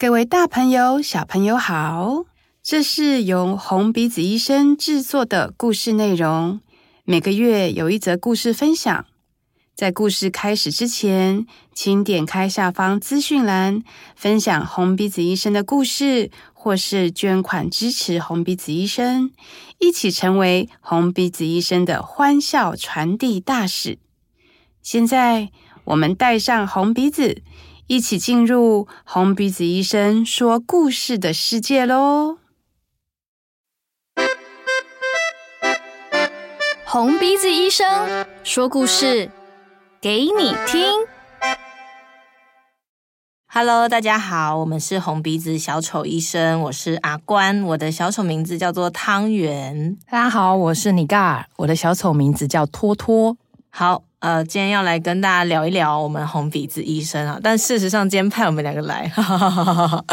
各位大朋友、小朋友好，这是由红鼻子医生制作的故事内容。每个月有一则故事分享。在故事开始之前，请点开下方资讯栏，分享红鼻子医生的故事，或是捐款支持红鼻子医生，一起成为红鼻子医生的欢笑传递大使。现在，我们戴上红鼻子。一起进入红鼻子医生说故事的世界喽！红鼻子医生说故事给你听。Hello，大家好，我们是红鼻子小丑医生，我是阿关，我的小丑名字叫做汤圆。大家好，我是尼嘎尔，我的小丑名字叫托托。好。呃，今天要来跟大家聊一聊我们红鼻子医生啊，但事实上今天派我们两个来，哈哈哈哈哈，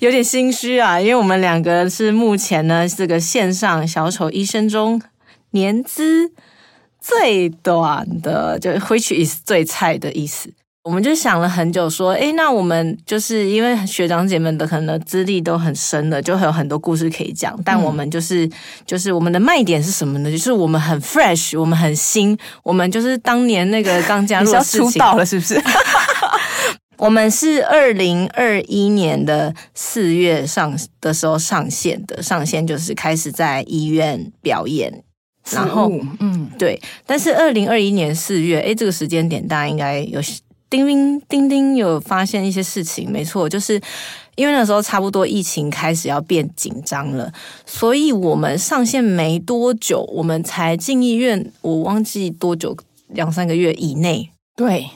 有点心虚啊，因为我们两个是目前呢这个线上小丑医生中年资最短的，就 which is 最菜的意思。我们就想了很久，说，诶，那我们就是因为学长姐们的可能资历都很深的，就会有很多故事可以讲。但我们就是，就是我们的卖点是什么呢？就是我们很 fresh，我们很新，我们就是当年那个刚加入的事情，出道了是不是？我们是二零二一年的四月上的时候上线的，上线就是开始在医院表演，然后嗯，对。但是二零二一年四月，哎，这个时间点大家应该有。丁丁丁丁，有发现一些事情，没错，就是因为那时候差不多疫情开始要变紧张了，所以我们上线没多久，我们才进医院，我忘记多久，两三个月以内，对。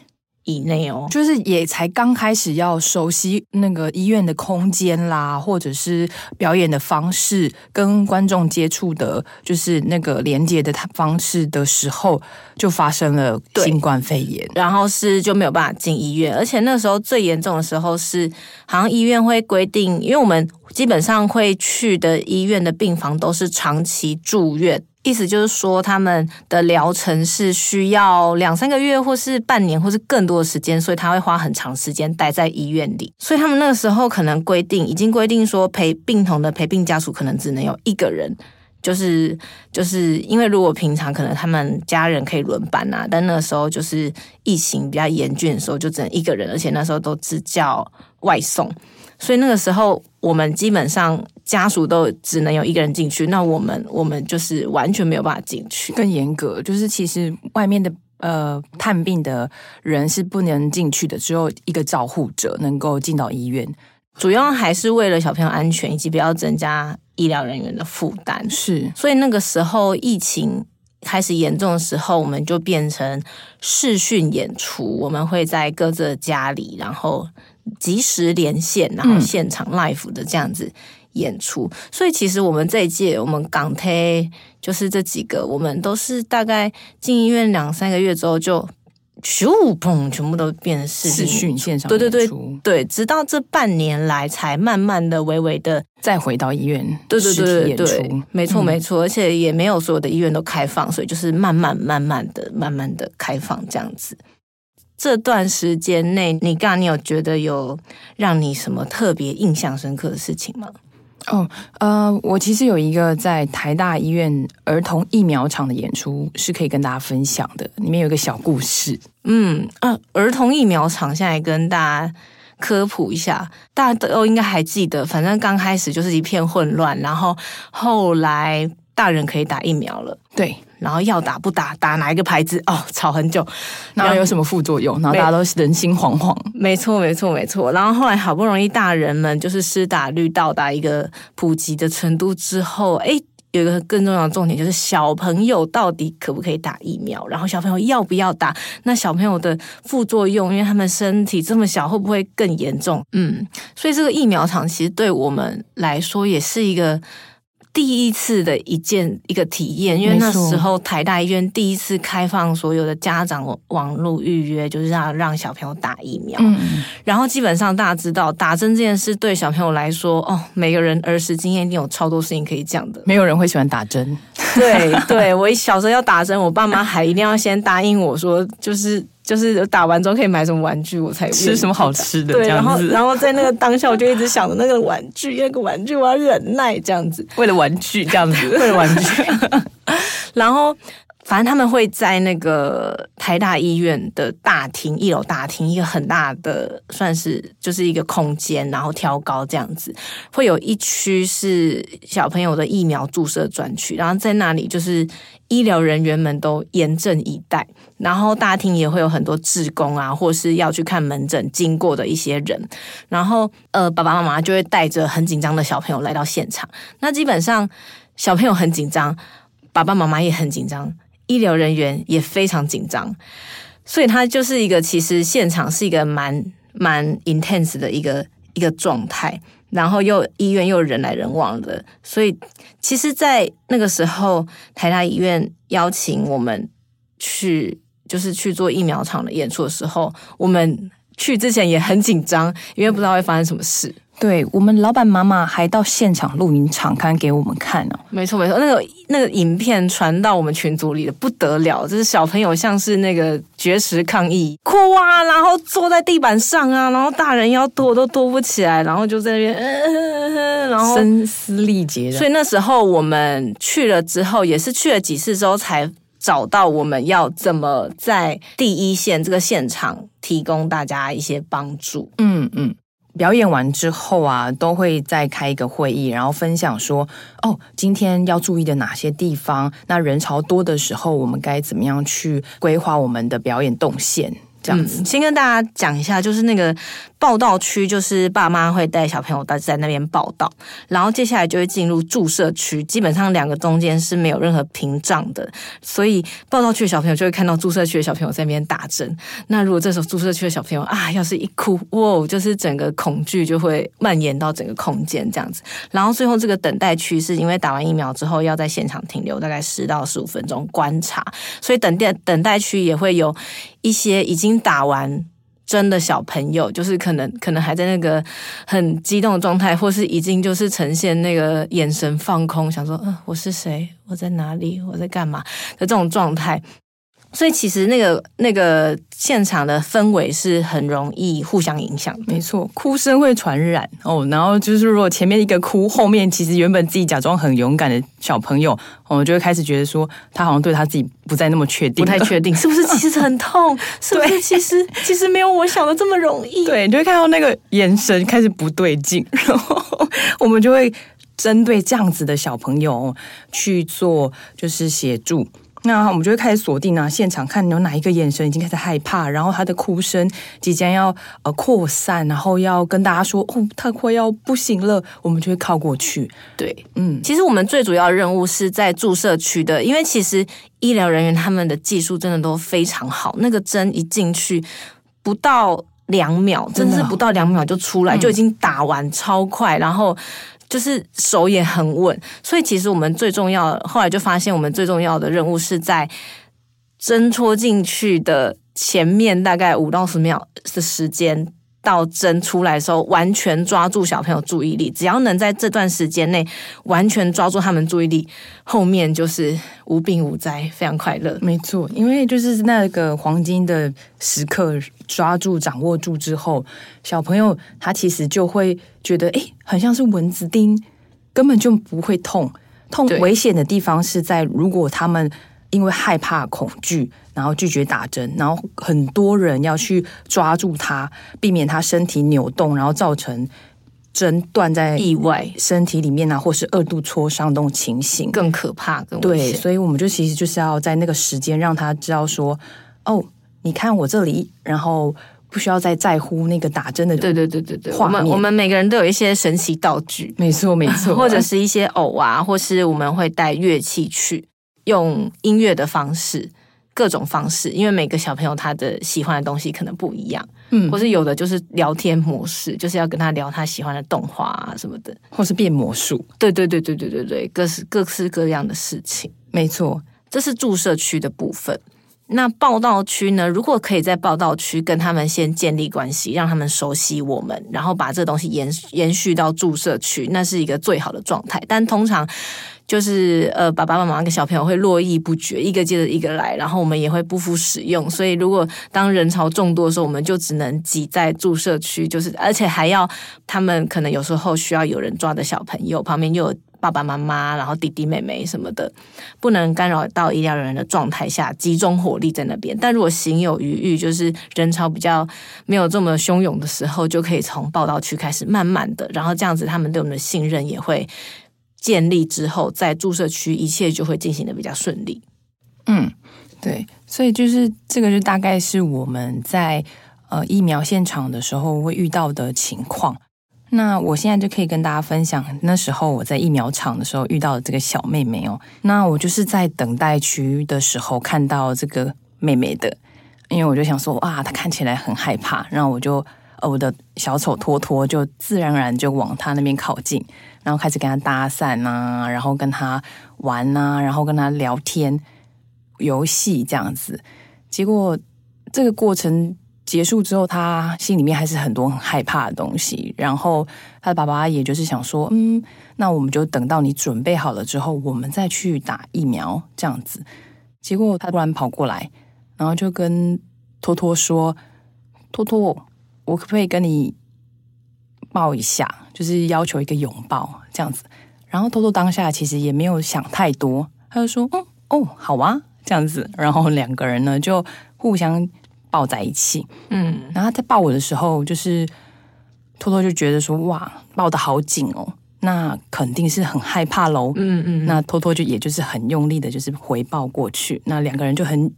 以内哦，就是也才刚开始要熟悉那个医院的空间啦，或者是表演的方式，跟观众接触的，就是那个连接的方式的时候，就发生了新冠肺炎，然后是就没有办法进医院，而且那时候最严重的时候是，好像医院会规定，因为我们基本上会去的医院的病房都是长期住院。意思就是说，他们的疗程是需要两三个月，或是半年，或是更多的时间，所以他会花很长时间待在医院里。所以他们那个时候可能规定，已经规定说，陪病童的陪病家属可能只能有一个人，就是就是因为如果平常可能他们家人可以轮班啊，但那个时候就是疫情比较严峻的时候，就只能一个人，而且那时候都只叫外送。所以那个时候，我们基本上家属都只能有一个人进去，那我们我们就是完全没有办法进去。更严格，就是其实外面的呃探病的人是不能进去的，只有一个照护者能够进到医院。主要还是为了小朋友安全，以及不要增加医疗人员的负担。是，所以那个时候疫情开始严重的时候，我们就变成视讯演出，我们会在各自的家里，然后。即时连线，然后现场 live 的这样子演出，嗯、所以其实我们这一届，我们港台就是这几个，我们都是大概进医院两三个月之后就咻砰，全部都变成视讯线上。对对对对，直到这半年来才慢慢的、微微的再回到医院。对对对对对，没错没错，而且也没有所有的医院都开放，所以就是慢慢慢慢的、慢慢的开放这样子。这段时间内，你刚刚你有觉得有让你什么特别印象深刻的事情吗？哦，呃，我其实有一个在台大医院儿童疫苗场的演出是可以跟大家分享的，里面有一个小故事。嗯啊，儿童疫苗场现在跟大家科普一下，大家都应该还记得，反正刚开始就是一片混乱，然后后来大人可以打疫苗了，对。然后要打不打，打哪一个牌子？哦，吵很久，然后有什么副作用？然后大家都人心惶惶。没错，没错，没错。然后后来好不容易大人们就是施打率到达一个普及的程度之后，哎，有一个更重要的重点就是小朋友到底可不可以打疫苗？然后小朋友要不要打？那小朋友的副作用，因为他们身体这么小，会不会更严重？嗯，所以这个疫苗厂其实对我们来说也是一个。第一次的一件一个体验，因为那时候台大医院第一次开放所有的家长网络预约，就是让让小朋友打疫苗。嗯，然后基本上大家知道，打针这件事对小朋友来说，哦，每个人儿时经验一定有超多事情可以讲的。没有人会喜欢打针。对对，我小时候要打针，我爸妈还一定要先答应我说，就是。就是打完之后可以买什么玩具，我才吃什么好吃的。对。然后然后在那个当下，我就一直想着那个玩具，那个玩具我要忍耐这样子，为了玩具这样子，为了玩具。然后。反正他们会在那个台大医院的大厅，一楼大厅，一个很大的，算是就是一个空间，然后挑高这样子，会有一区是小朋友的疫苗注射专区，然后在那里就是医疗人员们都严阵以待，然后大厅也会有很多志工啊，或是要去看门诊经过的一些人，然后呃，爸爸妈妈就会带着很紧张的小朋友来到现场，那基本上小朋友很紧张，爸爸妈妈也很紧张。医疗人员也非常紧张，所以他就是一个其实现场是一个蛮蛮 intense 的一个一个状态，然后又医院又人来人往的，所以其实，在那个时候，台大医院邀请我们去，就是去做疫苗场的演出的时候，我们去之前也很紧张，因为不知道会发生什么事。对，我们老板妈妈还到现场录影场刊给我们看呢、啊。没错没错，那个那个影片传到我们群组里的不得了，就是小朋友像是那个绝食抗议，哭啊，然后坐在地板上啊，然后大人要躲都躲不起来，然后就在那边，呃、然后声嘶力竭的。所以那时候我们去了之后，也是去了几次之后，才找到我们要怎么在第一线这个现场提供大家一些帮助。嗯嗯。表演完之后啊，都会再开一个会议，然后分享说，哦，今天要注意的哪些地方？那人潮多的时候，我们该怎么样去规划我们的表演动线？这样子，先跟大家讲一下，就是那个。报道区就是爸妈会带小朋友在那边报道，然后接下来就会进入注射区，基本上两个中间是没有任何屏障的，所以报道区的小朋友就会看到注射区的小朋友在那边打针。那如果这时候注射区的小朋友啊，要是一哭，哇，就是整个恐惧就会蔓延到整个空间这样子。然后最后这个等待区是因为打完疫苗之后要在现场停留大概十到十五分钟观察，所以等待等待区也会有一些已经打完。真的小朋友，就是可能可能还在那个很激动的状态，或是已经就是呈现那个眼神放空，想说，嗯、我是谁？我在哪里？我在干嘛？的这种状态。所以其实那个那个现场的氛围是很容易互相影响，没错，哭声会传染哦。然后就是如果前面一个哭，后面其实原本自己假装很勇敢的小朋友，我哦，就会开始觉得说他好像对他自己不再那么确定，不太确定是不是 其实很痛，是不是其实其实没有我想的这么容易。对，你就会看到那个眼神开始不对劲，然后我们就会针对这样子的小朋友去做就是协助。那我们就会开始锁定啊，现场看有哪一个眼神已经开始害怕，然后他的哭声即将要呃扩散，然后要跟大家说哦，他快要不行了，我们就会靠过去。对，嗯，其实我们最主要任务是在注射区的，因为其实医疗人员他们的技术真的都非常好，那个针一进去不到两秒，真的是不到两秒就出来，就已经打完，超快，然后。就是手也很稳，所以其实我们最重要，后来就发现我们最重要的任务是在针戳进去的前面大概五到十秒的时间。到针出来的时候，完全抓住小朋友注意力。只要能在这段时间内完全抓住他们注意力，后面就是无病无灾，非常快乐。没错，因为就是那个黄金的时刻，抓住、掌握住之后，小朋友他其实就会觉得，哎，很像是蚊子叮，根本就不会痛。痛危险的地方是在如果他们。因为害怕、恐惧，然后拒绝打针，然后很多人要去抓住他，避免他身体扭动，然后造成针断在意外身体里面啊，或是二度挫伤这种情形，更可怕，更对。所以我们就其实就是要在那个时间让他知道说，哦，你看我这里，然后不需要再在乎那个打针的。对对对对对，我们我们每个人都有一些神奇道具，没错没错，或者是一些偶啊，或是我们会带乐器去。用音乐的方式，各种方式，因为每个小朋友他的喜欢的东西可能不一样，嗯，或是有的就是聊天模式，就是要跟他聊他喜欢的动画啊什么的，或是变魔术，对对对对对对对，各式各式各样的事情，没错，这是注射区的部分。那报道区呢？如果可以在报道区跟他们先建立关系，让他们熟悉我们，然后把这东西延延续到注射区，那是一个最好的状态。但通常。就是呃，爸爸妈妈跟小朋友会络绎不绝，一个接着一个来，然后我们也会不敷使用。所以如果当人潮众多的时候，我们就只能挤在注射区，就是而且还要他们可能有时候需要有人抓的小朋友，旁边又有爸爸妈妈，然后弟弟妹妹什么的，不能干扰到医疗人员的状态下集中火力在那边。但如果行有余裕，就是人潮比较没有这么汹涌的时候，就可以从报道区开始慢慢的，然后这样子他们对我们的信任也会。建立之后，在注射区一切就会进行的比较顺利。嗯，对，所以就是这个，就大概是我们在呃疫苗现场的时候会遇到的情况。那我现在就可以跟大家分享，那时候我在疫苗场的时候遇到的这个小妹妹哦。那我就是在等待区的时候看到这个妹妹的，因为我就想说，哇，她看起来很害怕，然后我就呃我的小丑托托就自然而然就往她那边靠近。然后开始跟他搭讪啊，然后跟他玩啊，然后跟他聊天、游戏这样子。结果这个过程结束之后，他心里面还是很多很害怕的东西。然后他的爸爸也就是想说，嗯，那我们就等到你准备好了之后，我们再去打疫苗这样子。结果他突然跑过来，然后就跟托托说：“托托，我可不可以跟你？”抱一下，就是要求一个拥抱这样子。然后托托当下其实也没有想太多，他就说：“嗯，哦，好啊，这样子。”然后两个人呢就互相抱在一起。嗯，然后他在抱我的时候，就是托托就觉得说：“哇，抱得好紧哦，那肯定是很害怕喽。”嗯嗯，那托托就也就是很用力的，就是回抱过去。那两个人就很。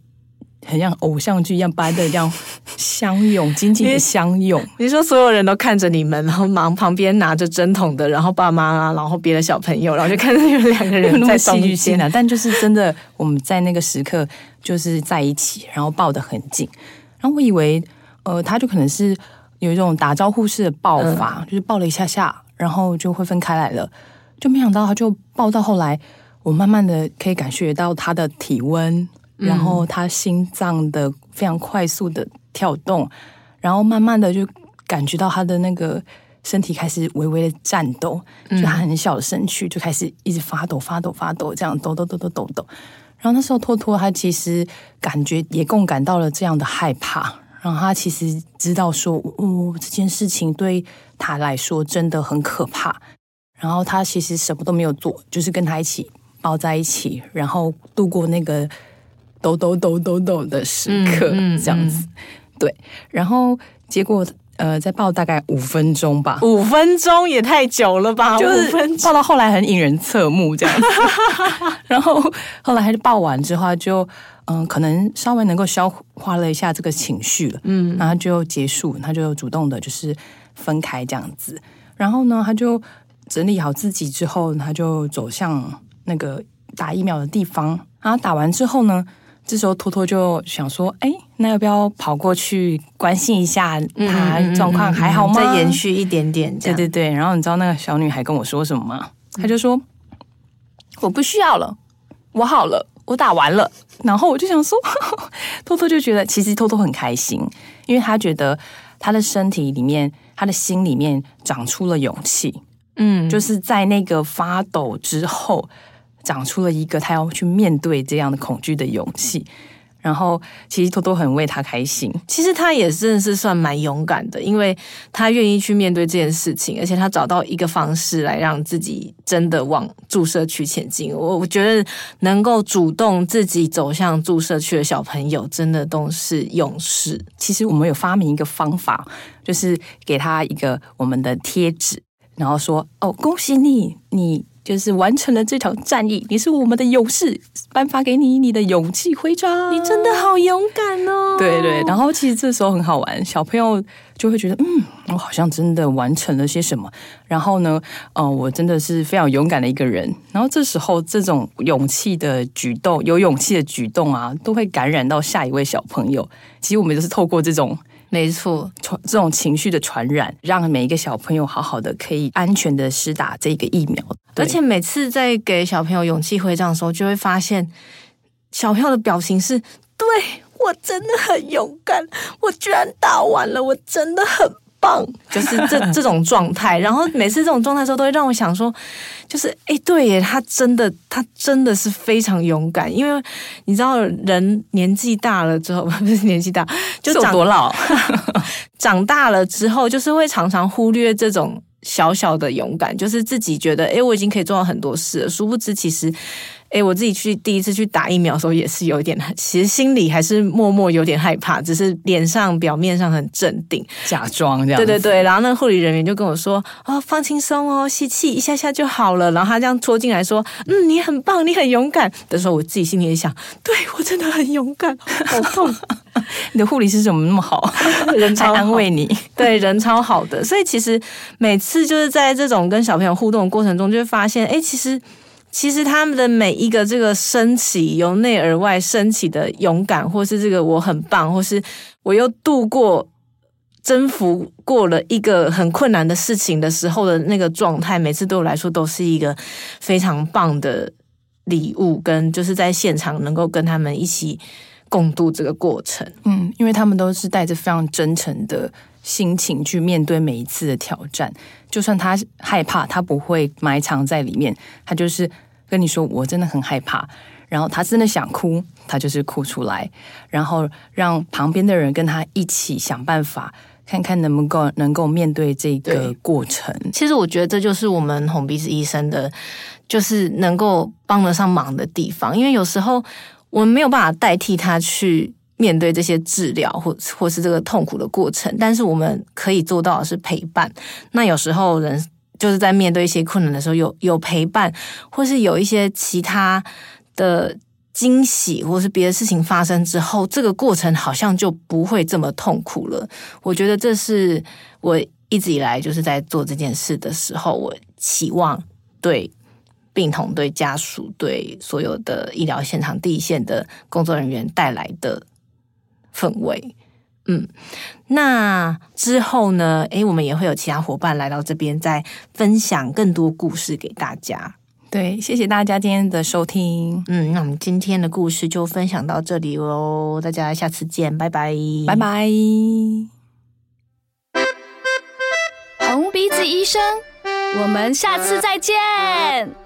很像偶像剧一样般的这样相拥，紧紧的相拥。你说所有人都看着你们，然后忙旁边拿着针筒的，然后爸妈啊，然后别的小朋友，然后就看着你们两个人在戏剧性啊。但就是真的，我们在那个时刻就是在一起，然后抱得很紧。然后我以为，呃，他就可能是有一种打招呼式的抱法，嗯、就是抱了一下下，然后就会分开来了。就没想到他就抱到后来，我慢慢的可以感觉到他的体温。然后他心脏的非常快速的跳动，然后慢慢的就感觉到他的那个身体开始微微的颤抖，就他很小的身躯就开始一直发抖、发抖、发抖，这样抖抖抖抖抖抖。然后那时候托托他其实感觉也共感到了这样的害怕，然后他其实知道说，哦，这件事情对他来说真的很可怕。然后他其实什么都没有做，就是跟他一起抱在一起，然后度过那个。抖抖抖抖抖的时刻，嗯嗯、这样子，对。然后结果，呃，再抱大概五分钟吧。五分钟也太久了吧？就是抱到后来很引人侧目这样子。然后后来还是抱完之后，就嗯、呃，可能稍微能够消化了一下这个情绪了。嗯，然后就结束，他就主动的就是分开这样子。然后呢，他就整理好自己之后，他就走向那个打疫苗的地方。然后打完之后呢，这时候托托就想说：“哎，那要不要跑过去关心一下他状况还好吗？再延续一点点。”对对对。然后你知道那个小女孩跟我说什么吗？她就说：“我不需要了，我好了，我打完了。”然后我就想说，托托就觉得其实托托很开心，因为他觉得他的身体里面、他的心里面长出了勇气。嗯，就是在那个发抖之后。长出了一个他要去面对这样的恐惧的勇气，然后其实托托很为他开心。其实他也真的是算蛮勇敢的，因为他愿意去面对这件事情，而且他找到一个方式来让自己真的往注射区前进。我我觉得能够主动自己走向注射区的小朋友，真的都是勇士。其实我们有发明一个方法，就是给他一个我们的贴纸，然后说：“哦，恭喜你，你。”就是完成了这场战役，你是我们的勇士，颁发给你你的勇气徽章。你真的好勇敢哦！对对，然后其实这时候很好玩，小朋友就会觉得，嗯，我好像真的完成了些什么。然后呢，呃，我真的是非常勇敢的一个人。然后这时候这种勇气的举动，有勇气的举动啊，都会感染到下一位小朋友。其实我们就是透过这种。没错，传这种情绪的传染，让每一个小朋友好好的可以安全的施打这个疫苗。而且每次在给小朋友勇气徽章的时候，就会发现小朋友的表情是：对，我真的很勇敢，我居然打完了，我真的很棒，就是这这种状态。然后每次这种状态的时候，都会让我想说，就是哎，对耶，他真的，他真的是非常勇敢。因为你知道，人年纪大了之后，不是年纪大，就长多老，长大了之后，就是会常常忽略这种小小的勇敢，就是自己觉得，哎，我已经可以做到很多事了，殊不知其实。哎，我自己去第一次去打疫苗的时候，也是有一点，其实心里还是默默有点害怕，只是脸上表面上很镇定，假装这样。对对对，然后那个护理人员就跟我说：“哦，放轻松哦，吸气一下下就好了。”然后他这样戳进来说：“嗯，你很棒，你很勇敢。”的时候，我自己心里也想：“对，我真的很勇敢，好痛！你的护理师怎么那么好，人才安慰你？对，人超好的。所以其实每次就是在这种跟小朋友互动的过程中，就会发现，哎，其实。其实他们的每一个这个升起，由内而外升起的勇敢，或是这个我很棒，或是我又度过、征服过了一个很困难的事情的时候的那个状态，每次对我来说都是一个非常棒的礼物，跟就是在现场能够跟他们一起共度这个过程。嗯，因为他们都是带着非常真诚的心情去面对每一次的挑战。就算他害怕，他不会埋藏在里面，他就是跟你说：“我真的很害怕。”然后他真的想哭，他就是哭出来，然后让旁边的人跟他一起想办法，看看能不能够能够面对这个过程。其实我觉得这就是我们红鼻子医生的，就是能够帮得上忙的地方，因为有时候我们没有办法代替他去。面对这些治疗或或是这个痛苦的过程，但是我们可以做到的是陪伴。那有时候人就是在面对一些困难的时候，有有陪伴，或是有一些其他的惊喜，或是别的事情发生之后，这个过程好像就不会这么痛苦了。我觉得这是我一直以来就是在做这件事的时候，我期望对病童、对家属、对所有的医疗现场第一线的工作人员带来的。氛围，嗯，那之后呢？诶，我们也会有其他伙伴来到这边，再分享更多故事给大家。对，谢谢大家今天的收听。嗯，那我们今天的故事就分享到这里喽，大家下次见，拜拜，拜拜。红鼻子医生，我们下次再见。